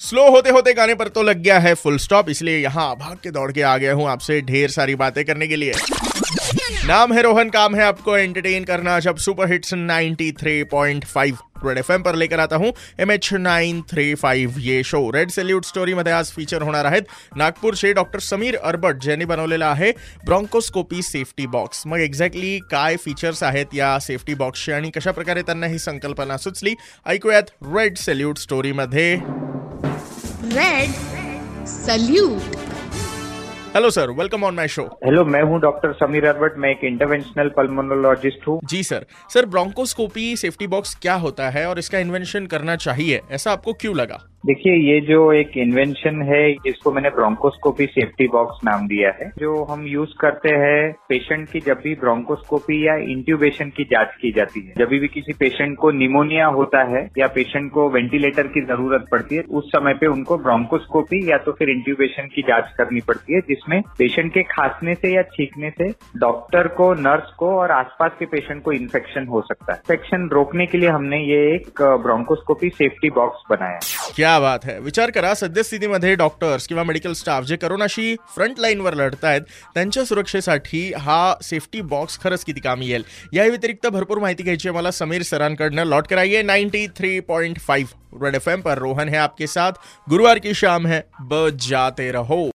Slow होते होते गाने पर तो लग गया है फुल स्टॉप इसलिए यहाँ भाग के दौड़ के आ गया हूँ आपसे ढेर सारी बातें करने के लिए। नाम है रोहन, काम है आपको एंटरटेन करना। जब सुपर हिट्स 93.5 रेड एफ़ पर लेकर आता हूँ। एम एच ये शो रेड सेल्यूट स्टोरी मध्ये आज फीचर होणार आहेत नागपूरचे डॉक्टर समीर अरबट ज्यांनी बनवलेला आहे ब्रॉन्कोस्कोपी सेफ्टी बॉक्स मग एक्झॅक्टली काय फीचर्स आहेत या सेफ्टी बॉक्सचे आणि कशा प्रकारे त्यांना ही संकल्पना सुचली? ऐकूयात red salute story स्टोरीमध्ये red salute hello sir welcome on my show hello मैं हूँ डॉक्टर समीर अरबट मैं एक इंटरवेंशनल पल्मोनोलॉजिस्ट हूँ। जी sir sir bronchoscopy safety box क्या होता है और इसका इन्वेंशन करना चाहिए? ऐसा आपको क्यों लगा? देखिए, ये जो एक इन्वेंशन है, इसको मैंने ब्रोंकोस्कोपी सेफ्टी बॉक्स नाम दिया है। जो हम यूज़ करते हैं पेशेंट की जब भी ब्रोंकोस्कोपी या इंट्यूबेशन की जाँच की जाती है, जब भी किसी पेशेंट को निमोनिया होता है या पेशेंट को वेंटिलेटर की ज़रूरत पड़ती है, उस समय पे उनको ब्रोंकोस्कोपी या तो फिर इंट्यूबेशन की जाँच करनी पड़ती है, जिसमें पेशेंट के खांसने से या छींकने से डॉक्टर को नर्स को और आसपास के पेशेंट को इन्फेक्शन हो सकता है। इन्फेक्शन रोकने के लिए हमने ये एक ब्रोंकोस्कोपी सेफ्टी बॉक्स बनाया क्या बात है? विचार करा, सद्यस्थितीमध्ये डॉक्टर्स किंवा मेडिकल स्टाफ जे करोनाशी फ्रंट लाईनवर लढतायत, त्यांच्या सुरक्षेसाठी हा सेफ्टी बॉक्स खरंच किती कामी येईल? या व्यतिरिक्त भरपूर माहिती घ्यायची मला समीर सरांकडनं. लौट कर आइए 93.5 पॉइंट फाइव रेड एफ़ पर. रोहन है आपके साथ. गुरुवार की शाम है. ब जाते रहो.